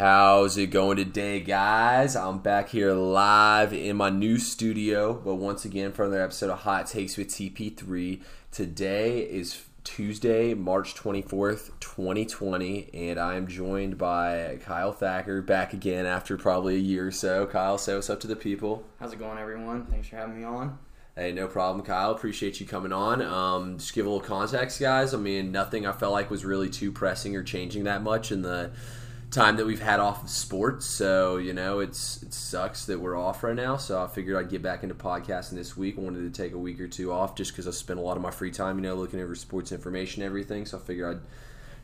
How's it going today, guys? I'm back here live in my new studio, but once again for another episode of Hot Takes with TP3. Today is Tuesday, March 24th, 2020, and I am joined by Kyle Thacker back again after probably a year or so. Kyle, say what's up to the people. How's it going, everyone? Thanks for having me on. Hey, no problem, Kyle. Appreciate you coming on. Um, just give a little context, guys. I mean, nothing I felt like was really too pressing or changing that much in the time that we've had off of sports. So you know, it's it sucks that we're off right now. So I figured I'd get back into podcasting this week. I wanted to take a week or two off just because I spent a lot of my free time, you know, looking over sports information, everything. So I figured I'd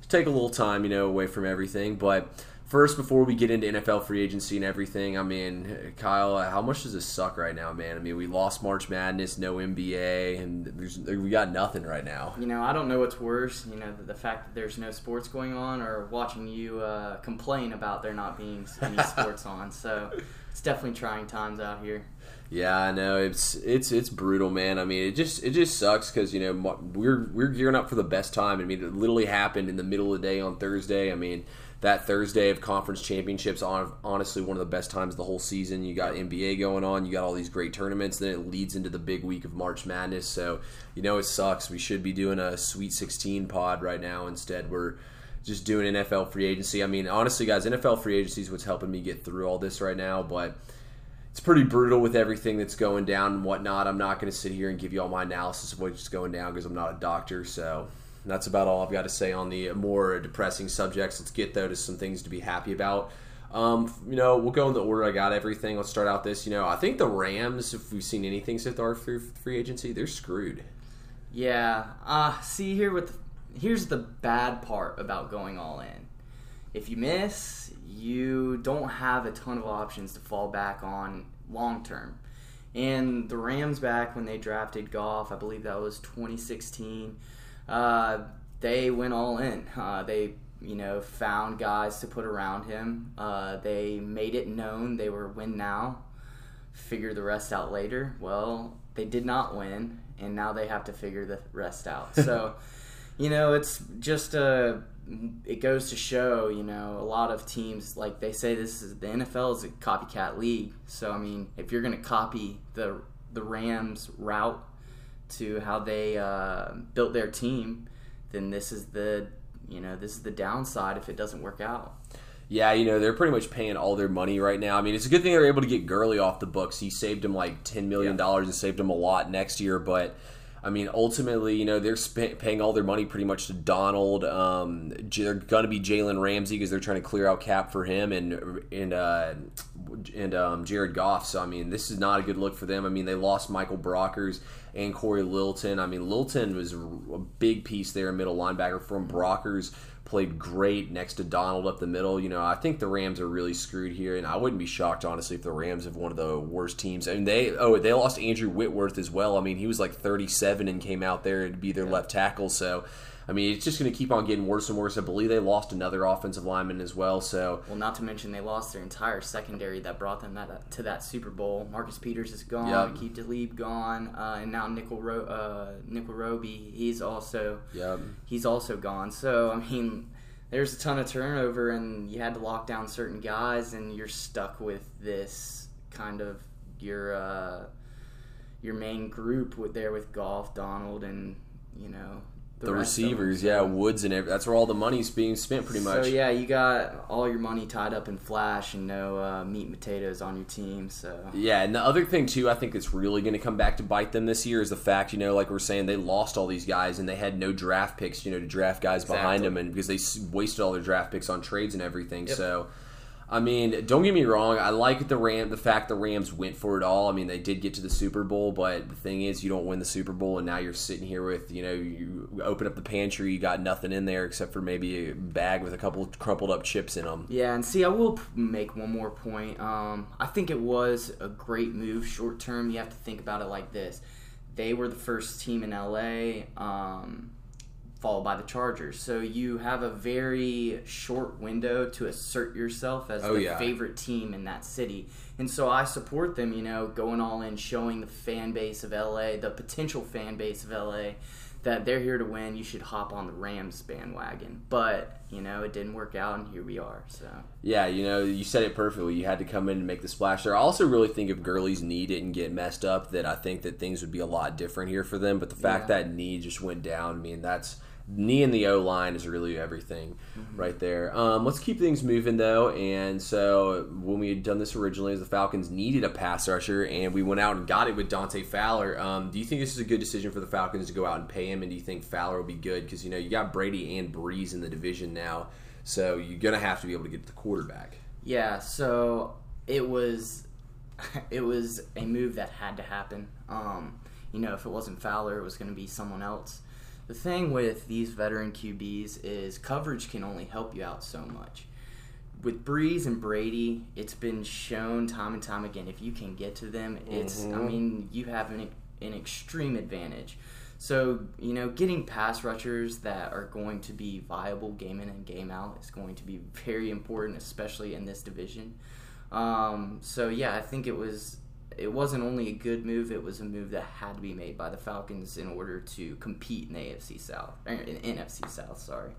take a little time, you know, away from everything, but first, before we get into NFL free agency and everything, I mean, Kyle, how much does this suck right now, man? I mean, we lost March Madness, no NBA, and there's, we got nothing right now. You know, I don't know what's worse, you know, the, the fact that there's no sports going on or watching you uh, complain about there not being any sports on. So it's definitely trying times out here. Yeah, I know it's it's it's brutal, man. I mean, it just it just sucks because you know we're we're gearing up for the best time. I mean, it literally happened in the middle of the day on Thursday. I mean, that Thursday of conference championships, on honestly one of the best times of the whole season. You got NBA going on, you got all these great tournaments. Then it leads into the big week of March Madness. So you know it sucks. We should be doing a Sweet 16 pod right now. Instead, we're just doing NFL free agency. I mean, honestly, guys, NFL free agency is what's helping me get through all this right now, but it's pretty brutal with everything that's going down and whatnot. I'm not going to sit here and give you all my analysis of what's going down because I'm not a doctor. So that's about all I've got to say on the more depressing subjects. Let's get though to some things to be happy about. Um, you know, we'll go in the order I got everything. Let's start out this. You know, I think the Rams, if we've seen anything so far through free agency, they're screwed. Yeah. Uh, see here with here's the bad part about going all in. If you miss, you don't have a ton of options to fall back on long term. And the Rams back when they drafted Goff, I believe that was 2016. Uh, they went all in. Uh, they you know found guys to put around him. Uh, they made it known they were win now. Figure the rest out later. Well, they did not win, and now they have to figure the rest out. So, you know, it's just a it goes to show, you know, a lot of teams like they say this is the NFL is a copycat league. So I mean, if you're going to copy the the Rams route to how they uh, built their team, then this is the you know this is the downside if it doesn't work out. Yeah, you know they're pretty much paying all their money right now. I mean, it's a good thing they're able to get Gurley off the books. He saved them like ten million dollars yeah. and saved them a lot next year, but I mean, ultimately, you know, they're sp- paying all their money pretty much to Donald. Um, they're going to be Jalen Ramsey because they're trying to clear out cap for him and and uh, and um, Jared Goff. So I mean, this is not a good look for them. I mean, they lost Michael Brockers and Cory Littleton. I mean, Littleton was a big piece there, middle linebacker from Brockers played great next to Donald up the middle. You know, I think the Rams are really screwed here, and I wouldn't be shocked honestly if the Rams have one of the worst teams. I mean, they oh they lost Andrew Whitworth as well. I mean, he was like 37 and came out there to be their yeah. left tackle. So I mean, it's just going to keep on getting worse and worse. I believe they lost another offensive lineman as well. So, well, not to mention they lost their entire secondary that brought them that, to that Super Bowl. Marcus Peters is gone. Yep. Keith Talib gone, uh, and now Nickel Ro- uh, Nickell Robey. He's also yep. he's also gone. So, I mean, there's a ton of turnover, and you had to lock down certain guys, and you're stuck with this kind of your uh, your main group with there with Goff Donald, and you know the, the receivers, yeah, Woods and every, that's where all the money's being spent, pretty much. So yeah, you got all your money tied up in flash and no uh, meat and potatoes on your team. So yeah, and the other thing too, I think it's really going to come back to bite them this year is the fact, you know, like we're saying, they lost all these guys and they had no draft picks, you know, to draft guys exactly. behind them, and because they wasted all their draft picks on trades and everything. Yep. So I mean, don't get me wrong. I like the Ram, the fact the Rams went for it all. I mean, they did get to the Super Bowl, but the thing is, you don't win the Super Bowl, and now you're sitting here with you know, you open up the pantry, you got nothing in there except for maybe a bag with a couple crumpled up chips in them. Yeah, and see, I will make one more point. Um, I think it was a great move short term. You have to think about it like this: they were the first team in LA. Um, followed by the Chargers. So you have a very short window to assert yourself as oh, the yeah. favorite team in that city. And so I support them, you know, going all in, showing the fan base of LA, the potential fan base of LA, that they're here to win. You should hop on the Rams bandwagon. But you know, it didn't work out, and here we are. So Yeah, you know, you said it perfectly. You had to come in and make the splash there. I also really think if Gurley's knee didn't get messed up, that I think that things would be a lot different here for them. But the fact Yeah. that knee just went down, I mean, that's knee and the O line is really everything right there. Um, let's keep things moving though. And so when we had done this originally, the Falcons needed a pass rusher, and we went out and got it with Dante Fowler. Um, do you think this is a good decision for the Falcons to go out and pay him? And do you think Fowler will be good? Because you know you got Brady and Brees in the division now, so you're gonna have to be able to get the quarterback. Yeah, so it was it was a move that had to happen. Um, you know, if it wasn't Fowler, it was going to be someone else. The thing with these veteran QBs is coverage can only help you out so much. With Brees and Brady, it's been shown time and time again if you can get to them, it's I Mhm. mean, you have an an extreme advantage. So, you know, getting pass rushers that are going to be viable game in and game out is going to be very important, especially in this division. Um, so yeah, I think it was it wasn't only a good move; it was a move that had to be made by the Falcons in order to compete in AFC South, in NFC South. Sorry.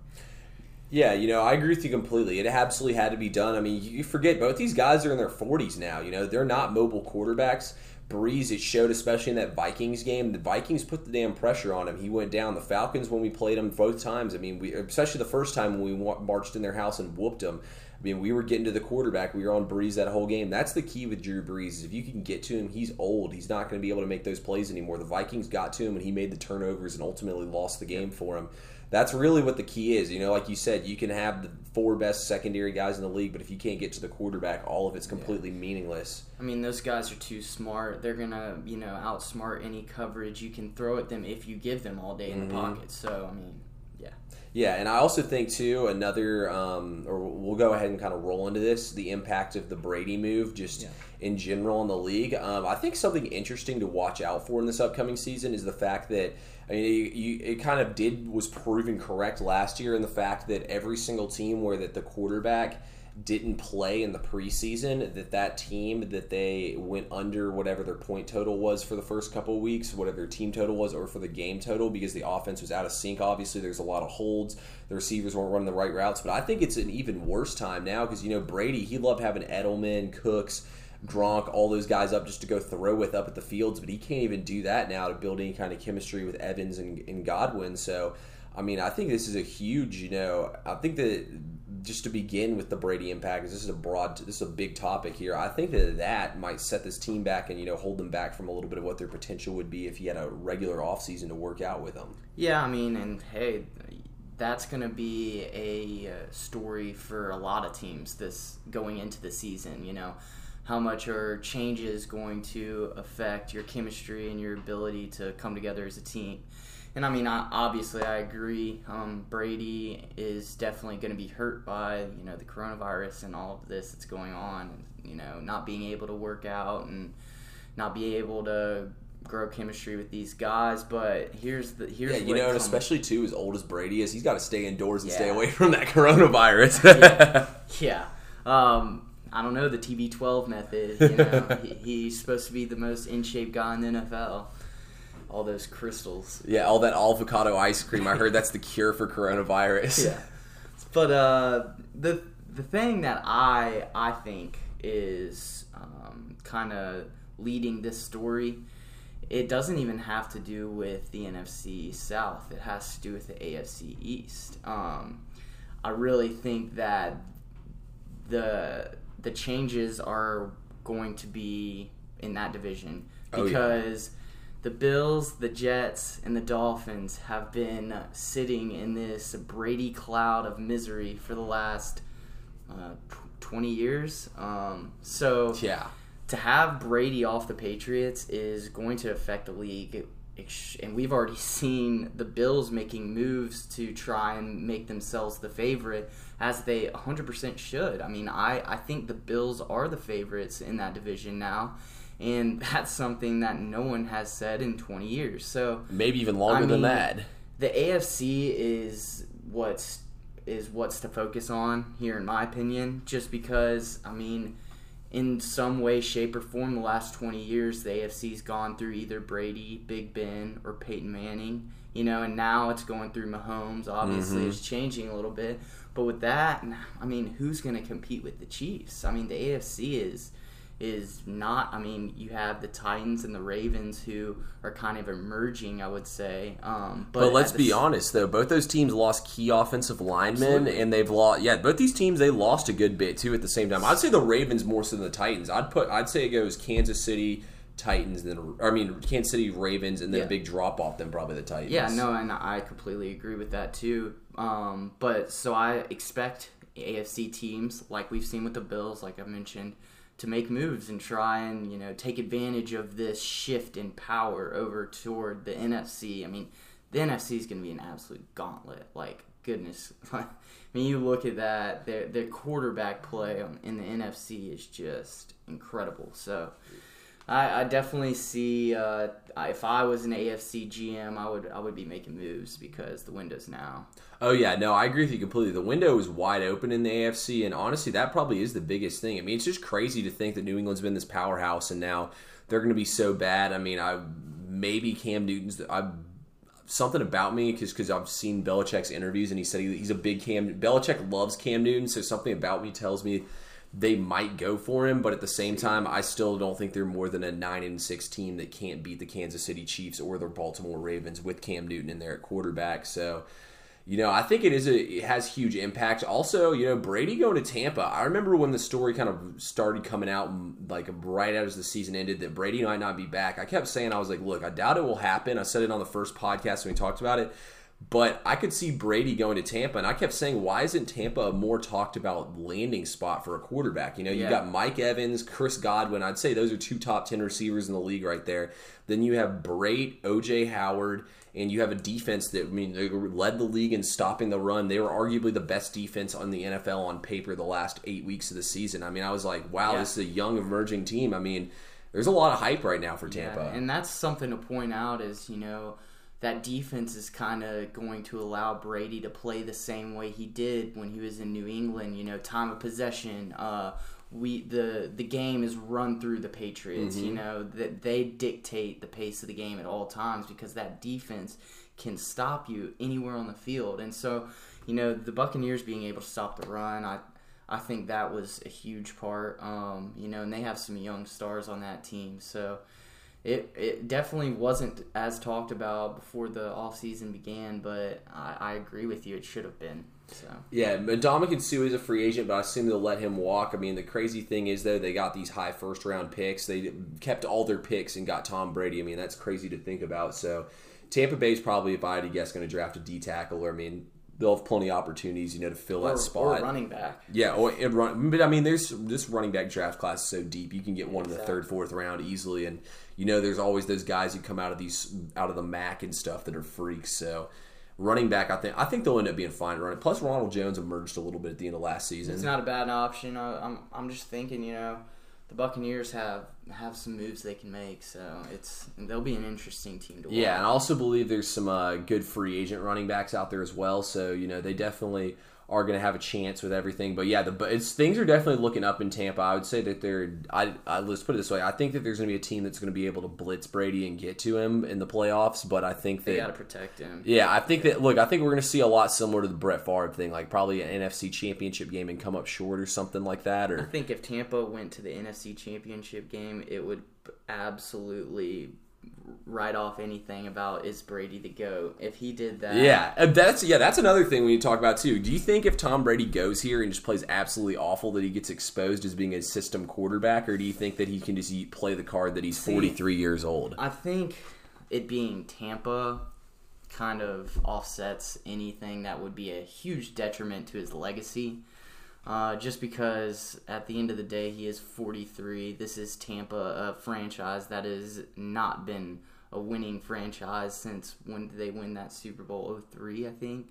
Yeah, you know, I agree with you completely. It absolutely had to be done. I mean, you forget both these guys are in their 40s now. You know, they're not mobile quarterbacks. Brees, it showed, especially in that Vikings game. The Vikings put the damn pressure on him. He went down. The Falcons, when we played them both times, I mean, we especially the first time when we marched in their house and whooped them. I mean, we were getting to the quarterback. We were on Brees that whole game. That's the key with Drew Brees. Is if you can get to him, he's old. He's not going to be able to make those plays anymore. The Vikings got to him, and he made the turnovers and ultimately lost the game for him that's really what the key is. You know, like you said, you can have the four best secondary guys in the league, but if you can't get to the quarterback, all of it's completely meaningless. I mean, those guys are too smart. They're gonna, you know, outsmart any coverage you can throw at them if you give them all day in the Mhm. pocket. So, I mean, yeah. Yeah, and I also think too another, um, or we'll go ahead and kind of roll into this the impact of the Brady move, just Yeah. in general in the league. Um, I think something interesting to watch out for in this upcoming season is the fact that I mean, you, you, it kind of did was proven correct last year in the fact that every single team where that the quarterback didn't play in the preseason that that team that they went under whatever their point total was for the first couple weeks whatever their team total was or for the game total because the offense was out of sync. Obviously there's a lot of holds. The receivers weren't running the right routes. But i think it's an even worse time now because you know brady he loved having edelman cooks Gronk, all those guys up just to go throw with up at the fields, but he can't even do that now to build any kind of chemistry with Evans and, and Godwin. So, I mean, I think this is a huge, you know, I think that just to begin with the Brady impact, this is a broad, this is a big topic here. I think that that might set this team back and you know hold them back from a little bit of what their potential would be if he had a regular offseason to work out with them. Yeah, I mean, and hey, that's going to be a uh, story for a lot of teams this going into the season. You know, how much are changes going to affect your chemistry and your ability to come together as a team? And I mean, I, obviously, I agree. Um, Brady is definitely going to be hurt by you know the coronavirus and all of this that's going on. And, you know, not being able to work out and not be able to grow chemistry with these guys. But here's the here's Yeah, you know, and especially too, as old as Brady is, he's got to stay indoors and stay away from that coronavirus. Yeah. Um, I don't know the TB12 method. You know, he, he's supposed to be the most in shape guy in the NFL. All those crystals. Yeah, all that avocado ice cream. I heard that's the cure for coronavirus. Yeah. But uh, the the thing that I I think is um, kind of leading this story, it doesn't even have to do with the NFC South. It has to do with the AFC East. Um, I really think that the the changes are going to be in that division Oh, yeah. The Bills, the Jets, and the Dolphins have been sitting in this Brady cloud of misery for the last uh, tw- 20 years. Um, so Yeah. to have Brady off the Patriots is going to affect the league. And we've already seen the Bills making moves to try and make themselves the favorite, as they 100% should. I mean, I, I think the Bills are the favorites in that division now. And that's something that no one has said in 20 years. So Maybe even longer I than that. the AFC is what's is what's to focus on here, in my opinion. Just because, I mean, in some way, shape, or form, the last 20 years, the AFC's gone through either Brady, Big Ben, or Peyton Manning. You know, and now it's going through Mahomes. Obviously, Mm-hmm. it's changing a little bit. But with that, I mean, who's going to compete with the Chiefs? I mean, the AFC is is not. I mean, you have the Titans and the Ravens who are kind of emerging. I would say. Um, but But, let's be honest, though. Both those teams lost key offensive linemen, Absolutely. and they've lost. Yeah, both these teams they lost a good bit too. At the same time, I'd say the Ravens more so than the Titans. I'd put. I'd say it goes Kansas City Titans, then I mean Kansas City Ravens, and then Yeah. a big drop off. Then probably the Titans. Yeah, no, and I completely agree with that too. Um, but so I expect AFC teams, like we've seen with the Bills, like I mentioned, to make moves and try and you know take advantage of this shift in power over toward the NFC. I mean, the NFC is going to be an absolute gauntlet. Like goodness, I mean, you look at that, their their quarterback play in the NFC is just incredible. So. I, I definitely see. Uh, if I was an AFC GM, I would I would be making moves because the window's now. Oh yeah, no, I agree with you completely. The window is wide open in the AFC, and honestly, that probably is the biggest thing. I mean, it's just crazy to think that New England's been this powerhouse, and now they're going to be so bad. I mean, I maybe Cam Newton's. I something about me because because I've seen Belichick's interviews, and he said he, he's a big Cam. Belichick loves Cam Newton, so something about me tells me they might go for him. But at the same time, I still don't think they're more than a nine and six team that can't beat the Kansas City Chiefs or the Baltimore Ravens with Cam Newton in there at quarterback. So. You know, I think it is a it has huge impact. Also, you know, Brady going to Tampa. I remember when the story kind of started coming out, like right as the season ended, that Brady might not be back. I kept saying, I was like, look, I doubt it will happen. I said it on the first podcast when we talked about it, but I could see Brady going to Tampa, and I kept saying, why isn't Tampa a more talked about landing spot for a quarterback? You know, you Yeah. got Mike Evans, Chris Godwin. I'd say those are two top ten receivers in the league right there. Then you have Brate, OJ Howard and you have a defense that I mean they led the league in stopping the run. They were arguably the best defense on the NFL on paper the last eight weeks of the season. I mean, I was like, wow, Yeah. this is a young emerging team. I mean, there's a lot of hype right now for Tampa. Yeah, and that's something to point out is you know that defense is kind of going to allow Brady to play the same way he did when he was in New England. You know, time of possession. Uh, we the the game is run through the Patriots. You know that they dictate the pace of the game at all times because that defense can stop you anywhere on the field. And so, you know, the Buccaneers being able to stop the run, I I think that was a huge part. Um, you know, and they have some young stars on that team, so it it definitely wasn't as talked about before the off season began. But I, I agree with you; it should have been. So Yeah, Ndamukong Suh is a free agent, but I assume they'll let him walk. I mean, the crazy thing is though they got these high first round picks. They kept all their picks and got Tom Brady. I mean, that's crazy to think about. So Tampa Bay's probably, if I had to guess, going to draft a D tackle. Or I mean, they'll have plenty of opportunities, you know, to fill or, that or spot. running back. Yeah, or run, but I mean, there's this running back draft class is so deep. You can get one in the third, fourth round easily, and you know, there's always those guys who come out of these out of the MAC and stuff that are freaks. So, running back, I think I think they'll end up being fine running. Plus, Ronald Jones emerged a little bit at the end of last season. It's not a bad option. I, I'm I'm just thinking, you know, the Buccaneers have have some moves they can make, so it's they'll be an interesting team to watch. Yeah, and I also believe there's some uh, good free agent running backs out there as well. So you know they definitely are going to have a chance with everything. But yeah, the but it's things are definitely looking up in Tampa. I would say that they're. I, I let's put it this way. I think that there's going to be a team that's going to be able to blitz Brady and get to him in the playoffs. But I think they got to protect him. yeah, I think that look, I think we're going to see a lot similar to the Brett Favre thing, like probably an NFC Championship game and come up short or something like that. Or I think if Tampa went to the NFC Championship game, it would absolutely write off anything about is Brady the goat. If he did that, Yeah, uh, that's yeah, that's another thing we need to talk about too. Do you think if Tom Brady goes here and just plays absolutely awful, that he gets exposed as being a system quarterback, or do you think that he can just play the card that he's 43 years old? I think it being Tampa kind of offsets anything that would be a huge detriment to his legacy. Uh, just because at the end of the day, he is 43. This is Tampa, a franchise that has not been a winning franchise since when did they win that Super Bowl 03, I think.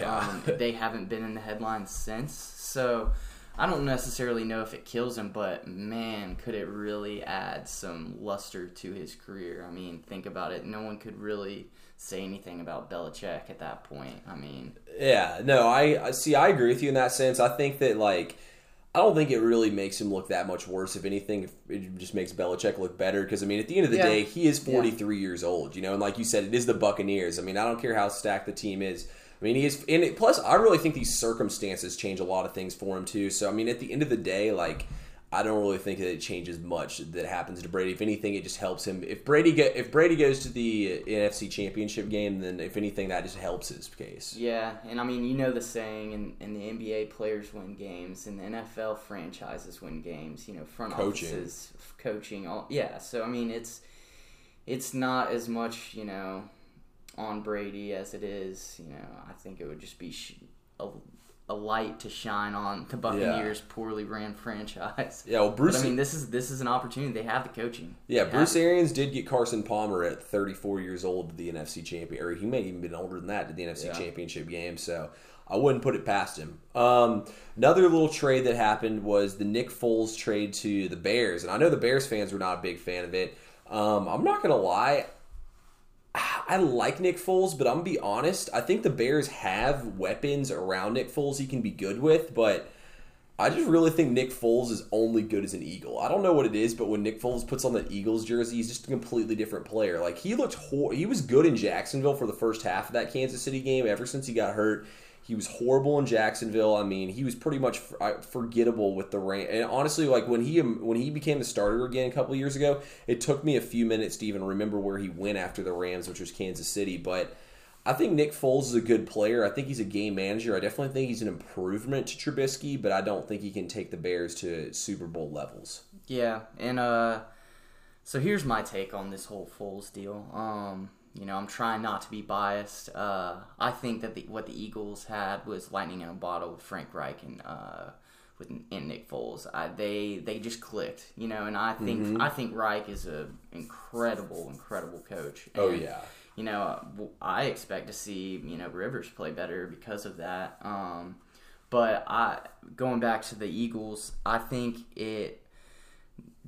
Yeah. Um, they haven't been in the headlines since. So I don't necessarily know if it kills him, but man, could it really add some luster to his career? I mean, think about it. No one could really say anything about Belichick at that point. I mean, Yeah, no, I I- see. I agree with you in that sense. I think that like I don't think it really makes him look that much worse. If anything, it just makes Belichick look better. Because I mean, at the end of the Yeah. day, he is 43 years old. You know, and like you said, it is the Buccaneers. I mean, I don't care how stacked the team is. I mean, he is. And it, plus, I really think these circumstances change a lot of things for him too. So I mean, at the end of the day, like. I don't really think that it changes much that happens to Brady. If anything, it just helps him. If Brady get if Brady goes to the NFC Championship game, then if anything, that just helps his case. Yeah, and I mean, you know the saying, in, in the NBA, players win games, and the NFL franchises win games. You know, front Coaching. offices, coaching, all yeah. So I mean, it's it's not as much you know on Brady as it is. You know, I think it would just be sh- a, a light to shine on the Buccaneers' poorly ran franchise. Yeah, well, Bruce. But I mean, this is this is an opportunity. They have the coaching. Yeah, They Bruce have it. Arians did get Carson Palmer at 34 years old to the NFC champion, or he may have even been older than that to the NFC Yeah. championship game. So I wouldn't put it past him. Um, another little trade that happened was the Nick Foles trade to the Bears, and I know the Bears fans were not a big fan of it. Um, I'm not gonna lie. I like Nick Foles, but I'm gonna be honest. I think the Bears have weapons around Nick Foles he can be good with, but I just really think Nick Foles is only good as an Eagle. I don't know what it is, but when Nick Foles puts on that Eagles jersey, he's just a completely different player. Like he looked, he was good in Jacksonville for the first half of that Kansas City game. Ever since he got hurt, he was horrible in Jacksonville. I mean, he was pretty much forgettable with the rain. And honestly, like when he when he became the starter again a couple years ago, it took me a few minutes to even remember where he went after the Rams, which was Kansas City. But I think Nick Foles is a good player. I think he's a game manager. I definitely think he's an improvement to Trubisky, but I don't think he can take the Bears to Super Bowl levels. Yeah, and uh, so here's my take on this whole Foles deal. Um, you know, I'm trying not to be biased. Uh, I think that the, what the Eagles had was lightning in a bottle with Frank Reich and uh, with and Nick Foles. I, they they just clicked, you know, and I think Mm-hmm. I think Reich is a incredible, incredible coach. Oh, yeah. You know, I expect to see you know Rivers play better because of that. Um, but I going back to the Eagles, I think it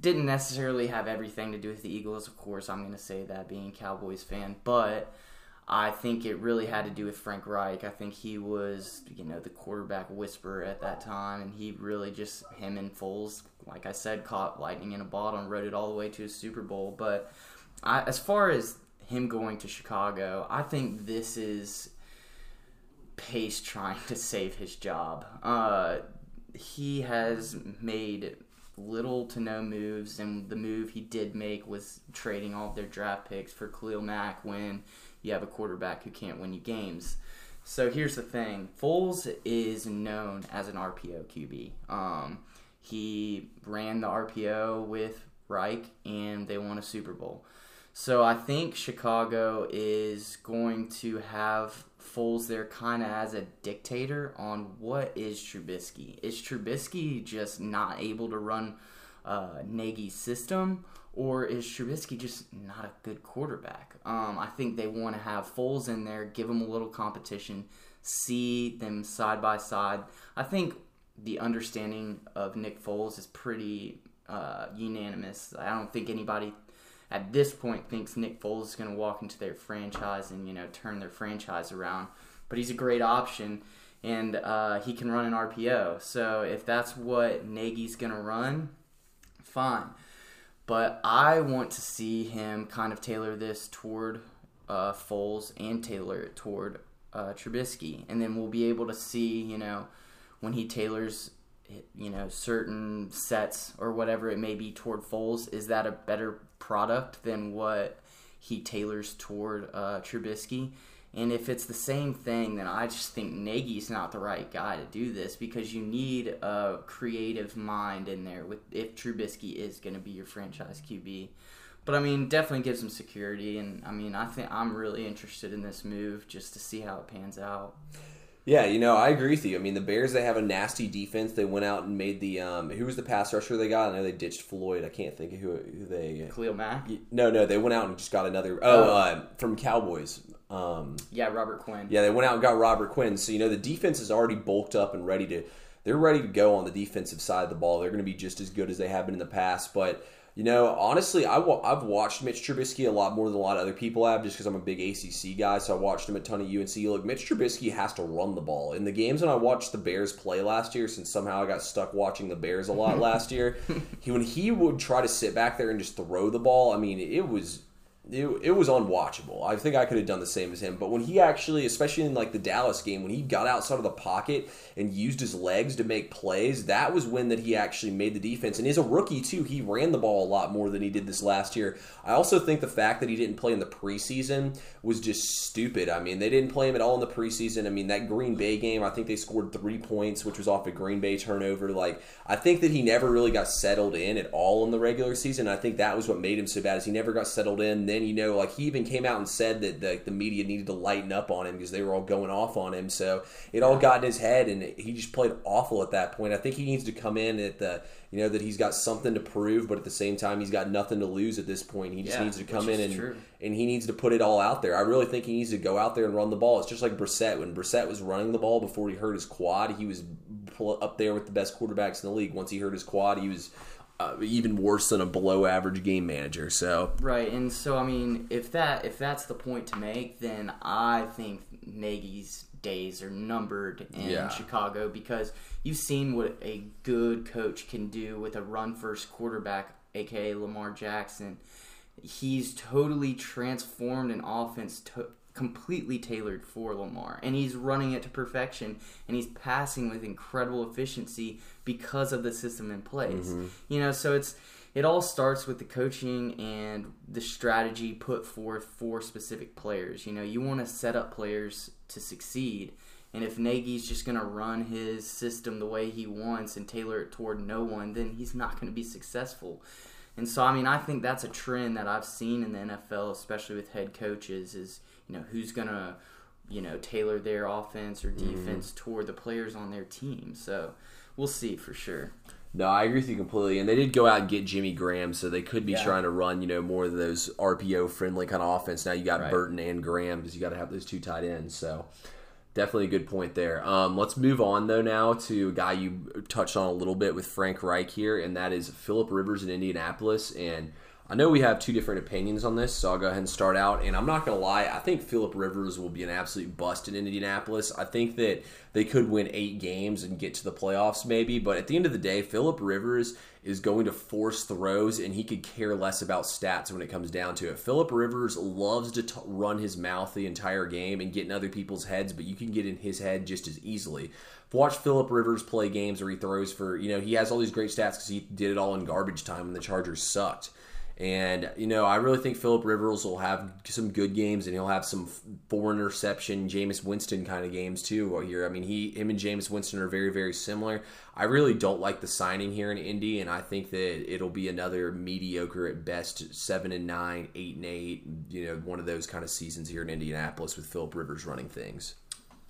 didn't necessarily have everything to do with the Eagles. Of course, I'm going to say that being a Cowboys fan, but I think it really had to do with Frank Reich. I think he was, you know, the quarterback whisperer at that time, and he really just him and Foles, like I said, caught lightning in a bottle and rode it all the way to a Super Bowl. But I, as far as him going to Chicago, I think this is Pace trying to save his job. Uh, he has made little to no moves, and the move he did make was trading all of their draft picks for Khalil Mack when you have a quarterback who can't win you games. So here's the thing: Foles is known as an RPO QB. Um, he ran the RPO with Reich, and they won a Super Bowl. So I think Chicago is going to have Foles there kind of as a dictator on what is Trubisky. Is Trubisky just not able to run uh, Nagy's system, or is Trubisky just not a good quarterback? Um, I think they want to have Foles in there, give him a little competition, see them side by side. I think the understanding of Nick Foles is pretty uh, unanimous. I don't think anybody at this point thinks Nick Foles is going to walk into their franchise and you know turn their franchise around. But he's a great option, and uh, he can run an RPO. So if that's what Nagy's going to run, fine. But I want to see him kind of tailor this toward uh, Foles and tailor it toward uh, Trubisky, and then we'll be able to see you know when he tailors you know certain sets or whatever it may be toward Foles, is that a better product than what he tailors toward uh, Trubisky? And if it's the same thing, then I just think Nagy's not the right guy to do this because you need a creative mind in there with if Trubisky is going to be your franchise QB. But I mean, definitely gives him security, and I mean, I think I'm really interested in this move just to see how it pans out. Yeah, you know, I agree with you. I mean, the Bears they have a nasty defense. They went out and made the um, who was the pass rusher they got? I know they ditched Floyd. I can't think of who, who they. Khalil Mack, No, no, they went out and just got another. Oh, uh, from Cowboys. Um, yeah, Robert Quinn. yeah, they went out and got Robert Quinn. So you know the defense is already bulked up and ready to. They're ready to go on the defensive side of the ball. They're going to be just as good as they have been in the past. But You know, honestly, I wa- I've watched Mitch Trubisky a lot more than a lot of other people have, just because I'm a big ACC guy. So I watched him a ton of UNC. Look, Mitch Trubisky has to run the ball in the games when I watched the Bears play last year. Since somehow I got stuck watching the Bears a lot last year, he when he would try to sit back there and just throw the ball, I mean, it was it, it was unwatchable. I think I could have done the same as him. But when he actually, especially in like the Dallas game, when he got outside of the pocket and used his legs to make plays, that was when that he actually made the defense. And as a rookie too, he ran the ball a lot more than he did this last year. I also think the fact that he didn't play in the preseason was just stupid. I mean, they didn't play him at all in the preseason. I mean, that Green Bay game, I think they scored three points, which was off a Green Bay turnover. Like, I think that he never really got settled in at all in the regular season. I think that was what made him so bad. Is he never got settled in. Then you know, like he even came out and said that the, the media needed to lighten up on him because they were all going off on him. So it all got in his head, and he just played awful at that point. I think he needs to come in at the you know that he's got something to prove, but at the same time he's got nothing to lose at this point. He just Yeah, needs to come in and true. and he needs to put it all out there. I really think he needs to go out there and run the ball. It's just like Brissett when Brissett was running the ball before he hurt his quad. He was up there with the best quarterbacks in the league. Once he hurt his quad, he was uh, even worse than a below average game manager. So Right, and so I mean, if that if that's the point to make, then I think Nagy's days are numbered in Yeah. Chicago because you've seen what a good coach can do with a run first quarterback, aka Lamar Jackson. He's totally transformed an offense to completely tailored for Lamar, and he's running it to perfection, and he's passing with incredible efficiency because of the system in place. Mm-hmm. You know, so it's it all starts with the coaching and the strategy put forth for specific players. You know, you want to set up players to succeed. And if Nagy's just going to run his system the way he wants and tailor it toward no one, then he's not going to be successful. And so, I mean, I think that's a trend that I've seen in the NFL, especially with head coaches, is, you know, who's to, you know, tailor their offense or defense toward the players on their team. So we'll see for sure. No, I agree with you completely. And they did go out and get Jimmy Graham, so they could be Yeah. trying to run, you know, more of those RPO friendly kind of offense. Now you got Right. Burton and Graham because you got to have those two tight ends. So definitely a good point there. Um, let's move on though now to a guy you touched on a little bit with Frank Reich here, and that is Philip Rivers in Indianapolis. And I know we have two different opinions on this, so I'll go ahead and start out. And I'm not going to lie, I think Philip Rivers will be an absolute bust in Indianapolis. I think that they could win eight games and get to the playoffs, maybe. But at the end of the day, Philip Rivers is going to force throws, and he could care less about stats when it comes down to it. Philip Rivers loves to t- run his mouth the entire game and get in other people's heads, but you can get in his head just as easily. I've watched Philip Rivers play games where he throws for, you know, he has all these great stats because he did it all in garbage time when the Chargers sucked. And you know, I really think Philip Rivers will have some good games, and he'll have some four interception, Jameis Winston kind of games too. Here, I mean, he, him, and Jameis Winston are very, very similar. I really don't like the signing here in Indy, and I think that it'll be another mediocre at best, seven and nine, eight and eight. You know, one of those kind of seasons here in Indianapolis with Philip Rivers running things.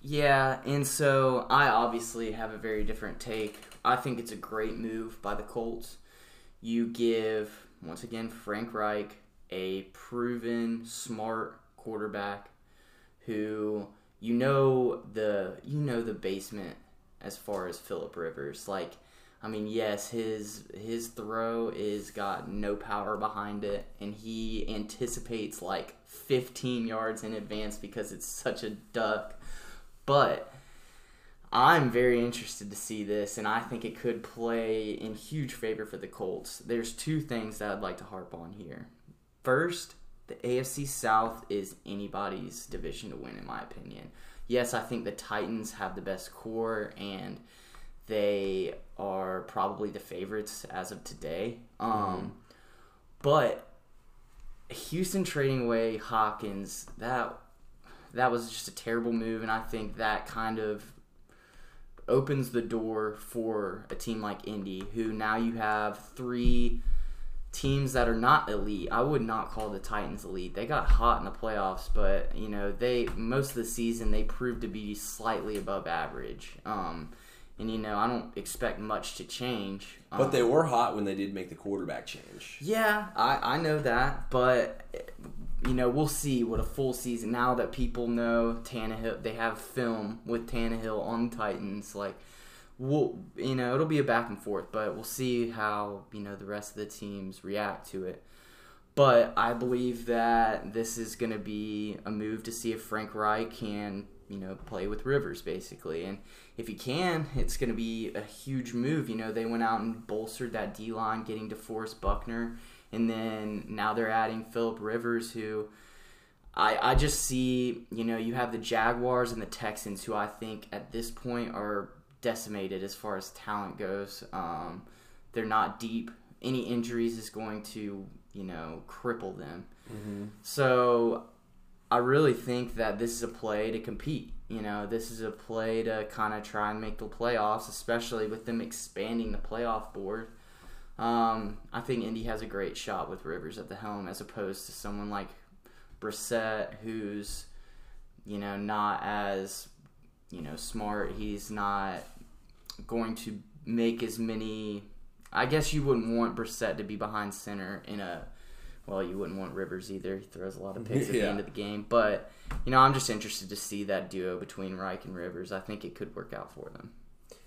Yeah, and so I obviously have a very different take. I think it's a great move by the Colts. You give, once again, Frank Reich a proven, smart quarterback who you know the you know the basement as far as Philip Rivers. Like, I mean, yes, his his throw is got no power behind it, and he anticipates like 15 yards in advance because it's such a duck. But I'm very interested to see this, and I think it could play in huge favor for the Colts. There's two things that I'd like to harp on here. First, the AFC South is anybody's division to win, in my opinion. Yes, I think the Titans have the best core, and they are probably the favorites as of today. Um, But Houston trading away Hopkins, that that was just a terrible move, and I think that kind of opens the door for a team like Indy, who now you have three teams that are not elite. I would not call the Titans elite. They got hot in the playoffs, but you know they most of the season they proved to be slightly above average. Um, and you know I don't expect much to change. But Um, they were hot when they did make the quarterback change. yeah, I, I know that, but you know we'll see what a full season now that people know Tannehill. They have film with Tannehill on Titans. Like we'll you know it'll be a back and forth, but we'll see how you know the rest of the teams react to it. But I believe that this is going to be a move to see if Frank Reich can you know play with Rivers basically, and if he can, it's going to be a huge move. You know they went out and bolstered that D line, getting DeForest Buckner, and then now they're adding Philip Rivers, who. I, I just see, you know, you have the Jaguars and the Texans, who I think at this point are decimated as far as talent goes. Um, they're not deep. Any injuries is going to, you know, cripple them. Mm-hmm. So I really think that this is a play to compete. You know, this is a play to kind of try and make the playoffs, especially with them expanding the playoff board. Um, I think Indy has a great shot with Rivers at the helm as opposed to someone like Brissett, who's, you know, not as, you know, smart. He's not going to make as many. I guess you wouldn't want Brissett to be behind center in a. Well, you wouldn't want Rivers either. He throws a lot of picks at Yeah. the end of the game. But, you know, I'm just interested to see that duo between Reich and Rivers. I think it could work out for them.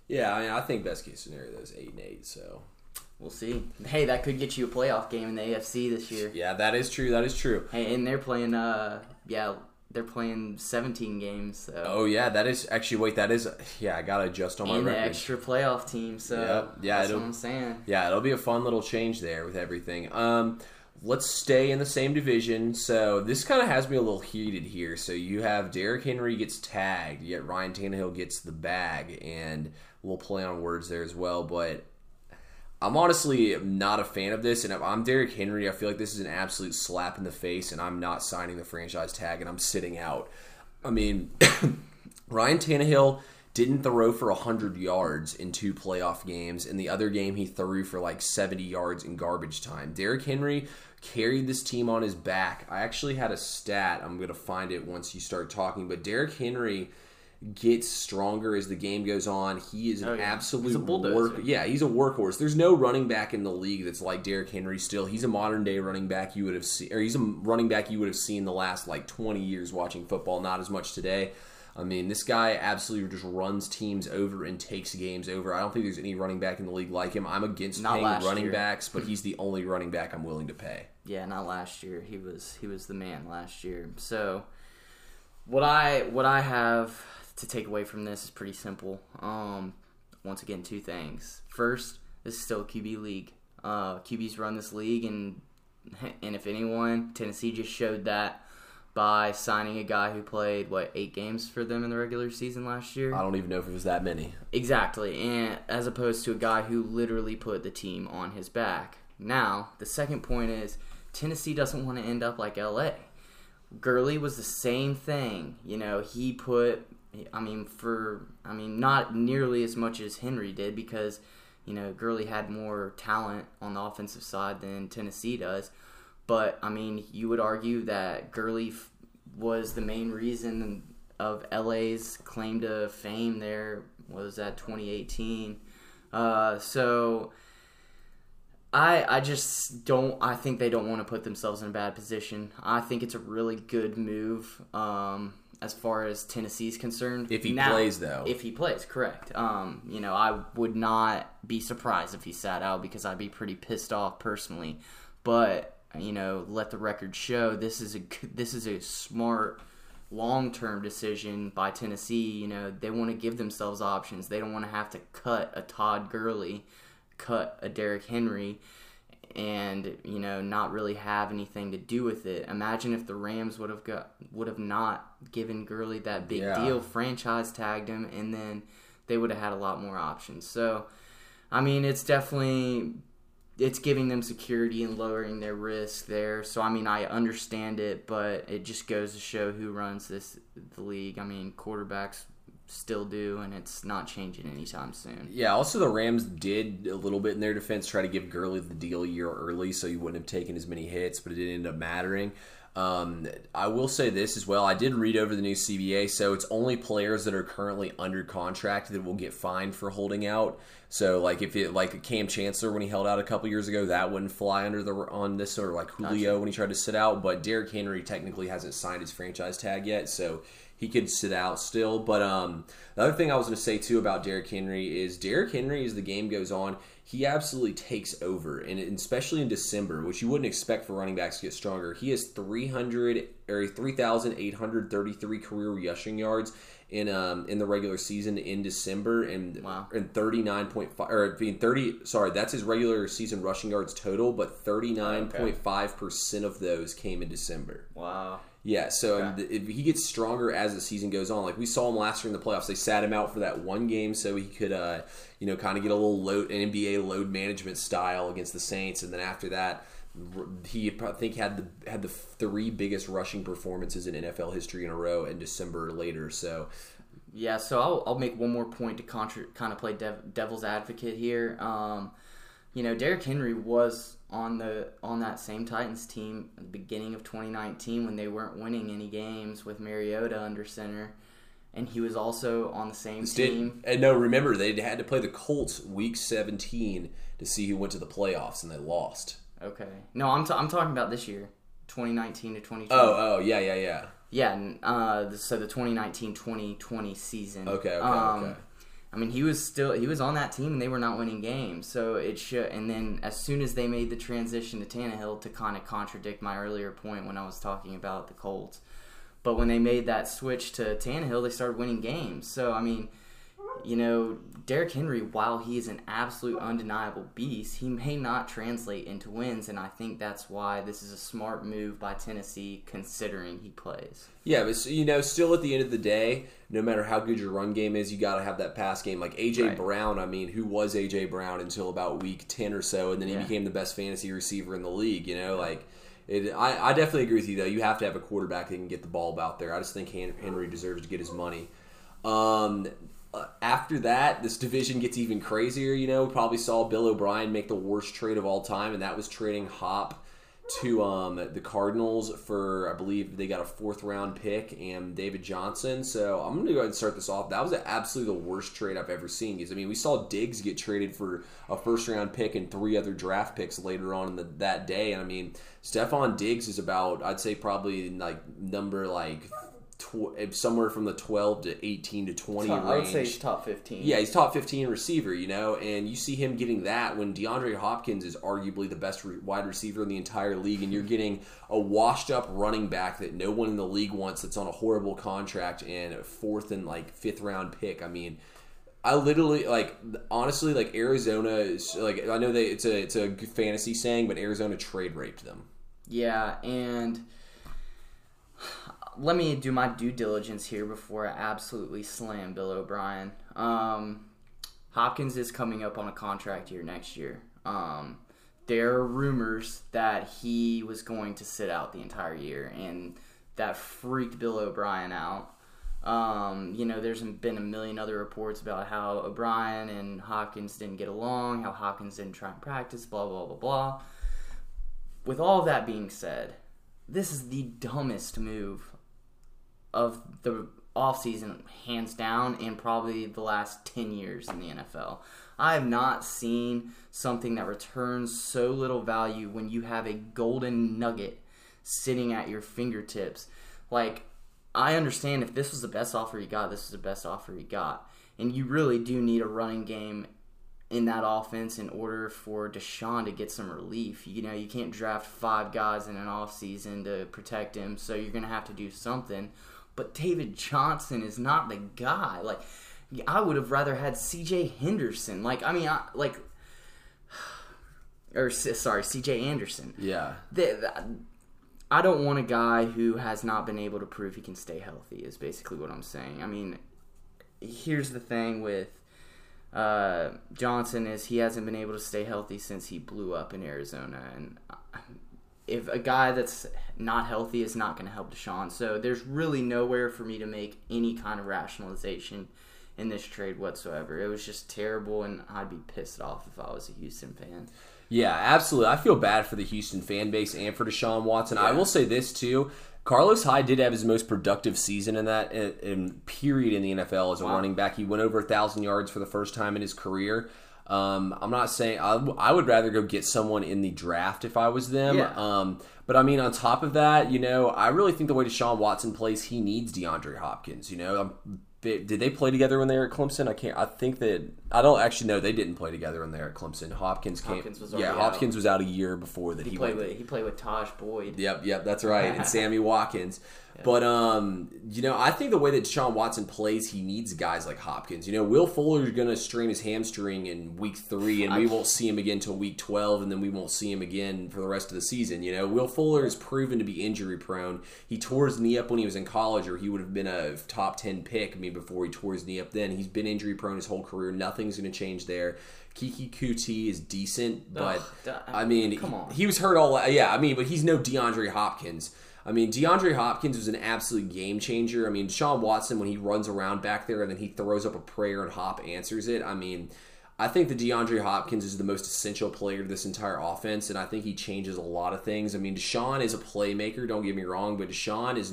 Yeah, I mean, I think best case scenario is eight and eight. So We'll see. Hey, that could get you a playoff game in the AFC this year. yeah, that is true. That is true. Hey, and they're playing, uh, yeah, they're playing 17 games. So. Oh yeah, that is actually wait. That is yeah. I gotta adjust on my and the record. extra playoff team. So Yep. Yeah, that's what I'm saying. Yeah, it'll be a fun little change there with everything. Um, let's stay in the same division. So this kind of has me a little heated here. So you have Derrick Henry gets tagged, yet Ryan Tannehill gets the bag, and we'll play on words there as well. But I'm honestly not a fan of this, and if I'm Derrick Henry, I feel like this is an absolute slap in the face, and I'm not signing the franchise tag, and I'm sitting out. I mean, Ryan Tannehill didn't throw for 100 yards in two playoff games. In the other game, he threw for like 70 yards in garbage time. Derrick Henry carried this team on his back. I actually had a stat. I'm going to find it once you start talking. But Derrick Henry gets stronger as the game goes on. He is an Oh, yeah. absolute work. Yeah, he's a workhorse. There's no running back in the league that's like Derrick Henry. Still, he's a modern day running back you would have seen, or he's a running back you would have seen the last like 20 years watching football. Not as much today. I mean, this guy absolutely just runs teams over and takes games over. I don't think there's any running back in the league like him. I'm against Not paying running year. backs, but he's the only running back I'm willing to pay. Yeah, not last year. He was he was the man last year. So what I what I have to take away from this is pretty simple. Um, once again, two things. First, this is still a QB league. Uh, QBs run this league, and and if anyone, Tennessee just showed that by signing a guy who played what eight games for them in the regular season last year. I don't even know if it was that many. Exactly, and as opposed to a guy who literally put the team on his back. Now, the second point is Tennessee doesn't want to end up like LA. Gurley was the same thing. You know, he put I mean for I mean not nearly as much as Henry did because you know, Gurley had more talent on the offensive side than Tennessee does. But I mean, you would argue that Gurley f- was the main reason of LA's claim to fame there was that 2018. Uh, so I I just don't I think they don't want to put themselves in a bad position. I think it's a really good move um, as far as Tennessee's concerned. If he plays, though. If he plays, correct. Um, you know, I would not be surprised if he sat out because I'd be pretty pissed off personally. But you know, let the record show this is a this is a smart long term decision by Tennessee. You know, they want to give themselves options. They don't want to have to cut a Todd Gurley, cut a Derrick Henry, and you know not really have anything to do with it. Imagine if the Rams would have got would have not given Gurley that big Yeah. deal, franchise tagged him, and then they would have had a lot more options. So, I mean, it's definitely it's giving them security and lowering their risk there. So I mean, I understand it, but it just goes to show who runs this the league. I mean, quarterbacks still do, and it's not changing anytime soon. Yeah, also the Rams did a little bit in their defense try to give Gurley the deal a year early so he wouldn't have taken as many hits, but it didn't end up mattering. Um, I will say this as well. I did read over the new CBA, so it's only players that are currently under contract that will get fined for holding out. So, like if it like Kam Chancellor when he held out a couple years ago, that wouldn't fly under the on this, or like Julio gotcha. when he tried to sit out. But Derrick Henry technically hasn't signed his franchise tag yet, so he could sit out still. But um, the other thing I was going to say too about Derrick Henry is Derrick Henry, as the game goes on, he absolutely takes over, and especially in December, which you wouldn't expect for running backs to get stronger. He has 300 or 3,833 career rushing yards in um in the regular season in December, and wow. and 39.5 or being 30. Sorry, that's his regular season rushing yards total, but 39.5 percent of those came in December. Wow. Yeah, so okay. he gets stronger as the season goes on, like we saw him last year in the playoffs, they sat him out for that one game so he could, uh, you know, kind of get a little load, an NBA load management style against the Saints, and then after that, he I think had the had the three biggest rushing performances in NFL history in a row in December later. So. Yeah, so I'll, I'll make one more point to contra- kind of play dev- devil's advocate here. Um, you know, Derrick Henry was on the on that same Titans team at the beginning of 2019 when they weren't winning any games with Mariota under center, and he was also on the same team. and no, remember they had to play the Colts week 17 to see who went to the playoffs, and they lost. Okay, no, I'm t- I'm talking about this year, 2019 to 2020. Oh, oh, yeah, yeah, yeah. Yeah, uh, so the 2019-2020 season. Okay, okay, um, okay. I mean, he was still he was on that team and they were not winning games. So it should. And then as soon as they made the transition to Tannehill to kind of contradict my earlier point when I was talking about the Colts, but when they made that switch to Tannehill, they started winning games. So I mean, you know, Derrick Henry, while he is an absolute undeniable beast, he may not translate into wins, and I think that's why this is a smart move by Tennessee, considering he plays. Yeah, but you know, still at the end of the day, no matter how good your run game is, you got to have that pass game. Like AJ right. Brown, I mean, who was AJ Brown until about week ten or so, and then he yeah. became the best fantasy receiver in the league. You know, like. It, I, I definitely agree with you though. You have to have a quarterback that can get the ball out there. I just think Henry deserves to get his money. Um, after that, this division gets even crazier. You know, we probably saw Bill O'Brien make the worst trade of all time, and that was trading Hop to um, the Cardinals for I believe they got a fourth round pick and David Johnson. So I'm going to go ahead and start this off. That was absolutely the worst trade I've ever seen. Because I mean, we saw Diggs get traded for a first round pick and three other draft picks later on in the, that day. And I mean, Stefon Diggs is about I'd say probably like number like tw- eh, somewhere from the 12 to 18 to 20 top, range. I would say he's top 15. Yeah, he's top 15 receiver, you know, and you see him getting that when DeAndre Hopkins is arguably the best re- wide receiver in the entire league, and you're getting a washed up running back that no one in the league wants that's on a horrible contract and a fourth and like fifth round pick. I mean, I literally like honestly like Arizona is like I know that it's a it's a fantasy saying, but Arizona trade raped them. Yeah, and let me do my due diligence here before I absolutely slam Bill O'Brien. Um, Hopkins is coming up on a contract year next year. Um, there are rumors that he was going to sit out the entire year, and that freaked Bill O'Brien out. Um, you know, there's been a million other reports about how O'Brien and Hopkins didn't get along, how Hopkins didn't try and practice, blah, blah, blah, blah. With all that being said, this is the dumbest move of the offseason, hands down, and probably the last 10 years in the NFL. I have not seen something that returns so little value when you have a golden nugget sitting at your fingertips. Like, I understand if this was the best offer you got, this is the best offer you got. And you really do need a running game in that offense in order for Deshaun to get some relief. You know, you can't draft five guys in an offseason to protect him, so you're going to have to do something but David Johnson is not the guy. Like, I would have rather had C.J. Henderson. Like, I mean, I, like, or sorry, C.J. Anderson. Yeah. The, the, I don't want a guy who has not been able to prove he can stay healthy. Is basically what I'm saying. I mean, here's the thing with uh, Johnson is he hasn't been able to stay healthy since he blew up in Arizona, and if a guy that's not healthy is not going to help Deshaun. So there's really nowhere for me to make any kind of rationalization in this trade whatsoever. It was just terrible, and I'd be pissed off if I was a Houston fan. Yeah, absolutely. I feel bad for the Houston fan base and for Deshaun Watson. I will say this too. Carlos Hyde did have his most productive season in that in, in period in the NFL as a Wow. running back. He went over a thousand yards for the first time in his career. Um, I'm not saying I, I would rather go get someone in the draft if I was them. Yeah. Um, but I mean, on top of that, you know, I really think the way Deshaun Watson plays, he needs DeAndre Hopkins. You know, um, they, did they play together when they were at Clemson? I can't. I think that I don't actually know. They didn't play together when they were at Clemson. Hopkins came. Hopkins was yeah, Hopkins was out a year before that. He, He played went. with he played with Tajh Boyd. Yep, yep, that's right. And Sammy Watkins. But um, you know, I think the way that Deshaun Watson plays, he needs guys like Hopkins. You know, Will Fuller is gonna strain his hamstring in week three, and we won't see him again until week twelve, and then we won't see him again for the rest of the season. You know, Will Fuller is proven to be injury prone. He tore his knee up when he was in college, or he would have been a top ten pick. I mean, before he tore his knee up, then he's been injury prone his whole career. Nothing's gonna change there. Keke Coutee is decent, but Ugh, I mean, come on. he was hurt all. Yeah, I mean, but he's no DeAndre Hopkins. I mean, DeAndre Hopkins was an absolute game changer. I mean, Sean Watson when he runs around back there and then he throws up a prayer and Hop answers it. I mean, I think that DeAndre Hopkins is the most essential player to this entire offense, and I think he changes a lot of things. I mean, Deshaun is a playmaker. Don't get me wrong, but Deshaun is.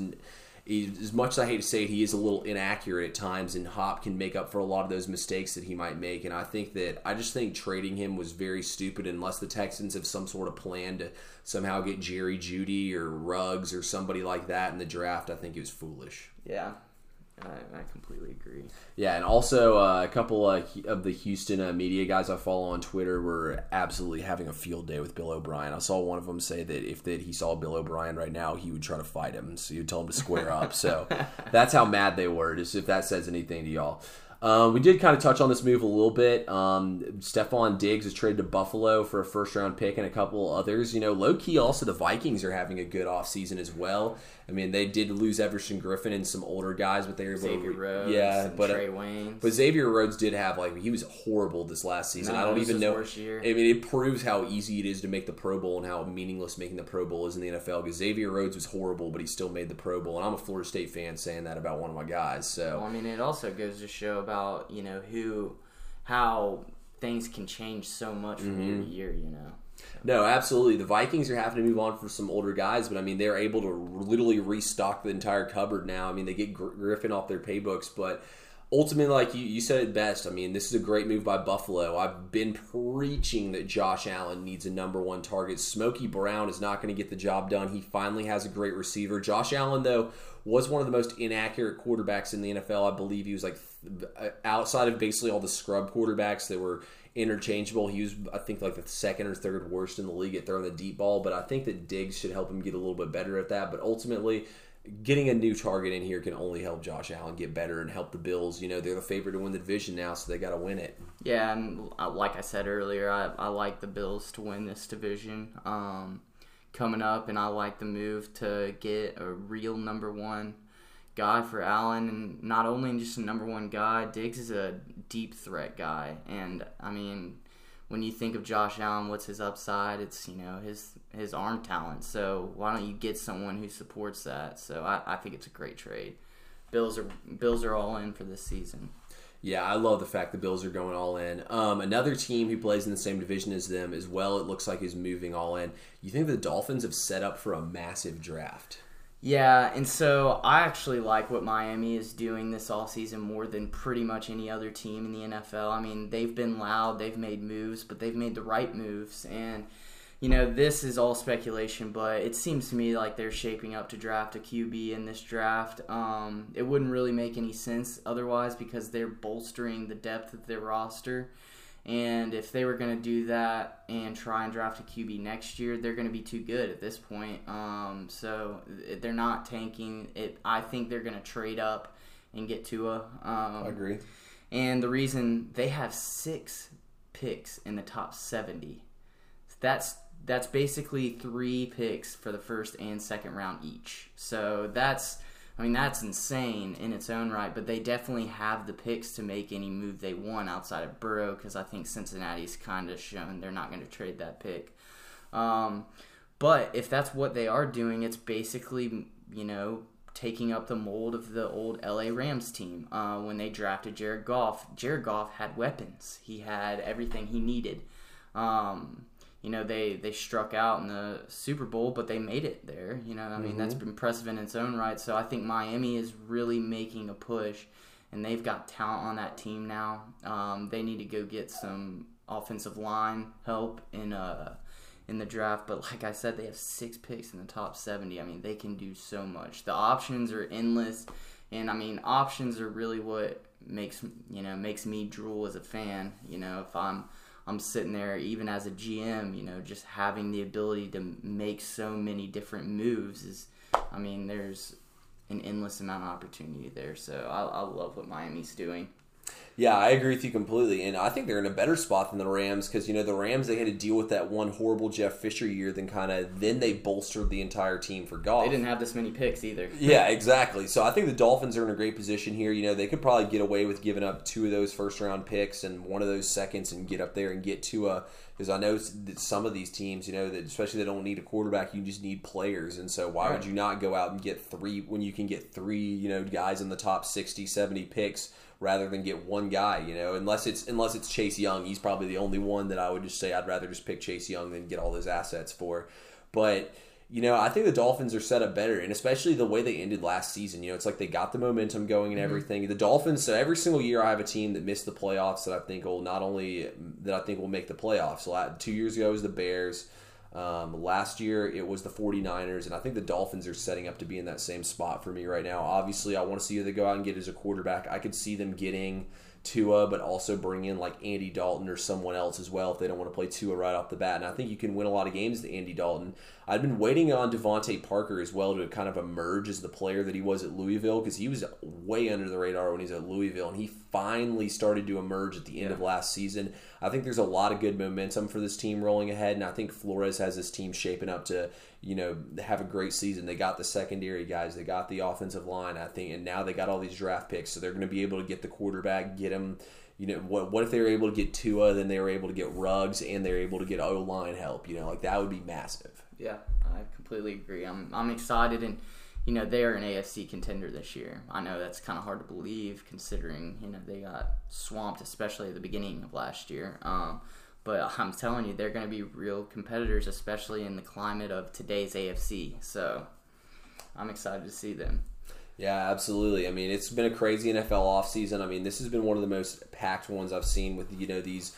He- As much as I hate to say it, he is a little inaccurate at times, and Hop can make up for a lot of those mistakes that he might make. And I think that I just think trading him was very stupid unless the Texans have some sort of plan to somehow get Jerry Jeudy or Ruggs or somebody like that in the draft. I think it was foolish. Yeah, I, I completely agree. Yeah, and also uh, a couple uh, of the Houston uh, media guys I follow on Twitter were absolutely having a field day with Bill O'Brien. I saw one of them say that if that he saw Bill O'Brien right now, he would try to fight him. So you'd tell him to square up. So that's how mad they were. Just if that says anything to y'all. Um, we did kind of touch on this move a little bit. Um, Stefon Diggs is traded to Buffalo for a first round pick and a couple others. You know, low key, also the Vikings are having a good offseason as well. I mean, they did lose Everson Griffen and some older guys, but they were able Xavier to. Rhodes, yeah, and but uh, but Xavier Rhodes did have like he was horrible this last season. No, I don't even know. I mean, it proves how easy it is to make the Pro Bowl and how meaningless making the Pro Bowl is in the NFL. Because Xavier Rhodes was horrible, but he still made the Pro Bowl, and I'm a Florida State fan saying that about one of my guys. So Well, I mean, it also goes to show about you know who, how things can change so much from Mm-hmm. year to year. You know. No, absolutely. The Vikings are having to move on for some older guys, but I mean, they're able to literally restock the entire cupboard now. I mean, they get Griffen off their paybooks, but ultimately, like you, you said it best. I mean, this is a great move by Buffalo. I've been preaching that Josh Allen needs a number one target. Smokey Brown is not going to get the job done. He finally has a great receiver. Josh Allen, though, was one of the most inaccurate quarterbacks in the NFL. I believe he was like outside of basically all the scrub quarterbacks that were interchangeable. He was, I think, like the second or third worst in the league at throwing the deep ball. But I think that Diggs should help him get a little bit better at that. But ultimately, getting a new target in here can only help Josh Allen get better and help the Bills. You know, they're the favorite to win the division now, so they got to win it. Yeah, and uh, like I said earlier, I, I like the Bills to win this division um, coming up, and I like the move to get a real number one guy for Allen, and not only just a number one guy, Diggs is a deep threat guy, and I mean, when you think of Josh Allen, what's his upside? It's you know his his arm talent. So why don't you get someone who supports that? So I, I think it's a great trade. Bills are Bills are all in for this season. Yeah, I love the fact the Bills are going all in. Um, another team who plays in the same division as them as well, it looks like is moving all in. You think the Dolphins have set up for a massive draft? Yeah, and so I actually like what Miami is doing this all season more than pretty much any other team in the NFL. I mean, they've been loud, they've made moves, but they've made the right moves. And, you know, this is all speculation, but it seems to me like they're shaping up to draft a QB in this draft. Um, it wouldn't really make any sense otherwise because they're bolstering the depth of their roster. And if they were going to do that and try and draft a QB next year, they're going to be too good at this point. Um, so they're not tanking it. I think they're going to trade up and get Tua. Um, I agree. and the reason they have six picks in the top seventy, that's that's basically three picks for the first and second round each. So that's I mean that's insane in its own right. But they definitely have the picks to make any move they want outside of Burrow because I think Cincinnati's kind of shown they're not going to trade that pick. Um, but if that's what they are doing, it's basically you know taking up the mold of the old LA Rams team uh, when they drafted Jared Goff. Jared Goff had weapons. He had everything he needed. Um, you know they they struck out in the Super Bowl, but they made it there. You know, I mean that's Mm-hmm. impressive in its own right. So I think Miami is really making a push, and they've got talent on that team now. Um, they need to go get some offensive line help in uh in the draft. But like I said, they have six picks in the top seventy. I mean, they can do so much. The options are endless, and I mean, options are really what makes you know makes me drool as a fan. You know, if I'm I'm sitting there, even as a GM, you know, just having the ability to make so many different moves is, I mean, there's an endless amount of opportunity there. So I, I love what Miami's doing. Yeah, I agree with you completely, and I think they're in a better spot than the Rams because you know the Rams they had to deal with that one horrible Jeff Fisher year, then kind of then they bolstered the entire team for Goff. They didn't have this many picks either. Yeah, exactly. So I think the Dolphins are in a great position here. You know, they could probably get away with giving up two of those first round picks and one of those seconds and get up there and get Tua. Because I know that some of these teams, you know, that especially they don't need a quarterback, you just need players. And so why would you not go out and get three when you can get three, you know, guys in the top 60, 70 picks rather than get one guy, you know, unless it's unless it's Chase Young. He's probably the only one that I would just say I'd rather just pick Chase Young than get all those assets for. But you know, I think the Dolphins are set up better, and especially the way they ended last season. You know, it's like they got the momentum going and Mm-hmm. everything. The Dolphins. So every single year, I have a team that missed the playoffs that I think will not only that I think will make the playoffs. La- Two years ago was the Bears. Um, last year it was the 49ers, and I think the Dolphins are setting up to be in that same spot for me right now. Obviously, I want to see who they go out and get as a quarterback. I could see them getting Tua, but also bring in like Andy Dalton or someone else as well if they don't want to play Tua right off the bat. And I think you can win a lot of games to Andy Dalton. I've been waiting on DeVante Parker as well to kind of emerge as the player that he was at Louisville because he was way under the radar when he was at Louisville, and he finally started to emerge at the end of last season. I think there's a lot of good momentum for this team rolling ahead, and I think Flores has this team shaping up to you know have a great season. They got the secondary guys, they got the offensive line, I think, and now they got all these draft picks, so they're going to be able to get the quarterback, get him. You know what? What if they were able to get Tua, then they were able to get Ruggs, and they were able to get O line help? You know, like that would be massive. Yeah, I completely agree. I'm I'm excited, and you know they are an AFC contender this year. I know that's kind of hard to believe considering you know they got swamped, especially at the beginning of last year. Um, but I'm telling you, they're going to be real competitors, especially in the climate of today's AFC. So I'm excited to see them. Yeah, absolutely. I mean, it's been a crazy NFL offseason. I mean, this has been one of the most packed ones I've seen with, you know, these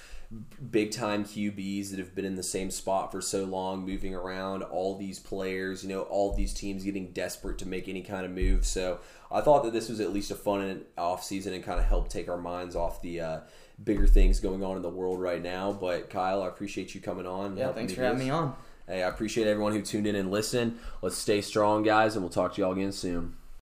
big time QBs that have been in the same spot for so long, moving around, all these players, you know, all these teams getting desperate to make any kind of move. So I thought that this was at least a fun offseason and kind of helped take our minds off the uh, bigger things going on in the world right now. But Kyle, I appreciate you coming on. Yeah, thanks for having this. me on. Hey, I appreciate everyone who tuned in and listened. Let's stay strong, guys, and we'll talk to y'all again soon.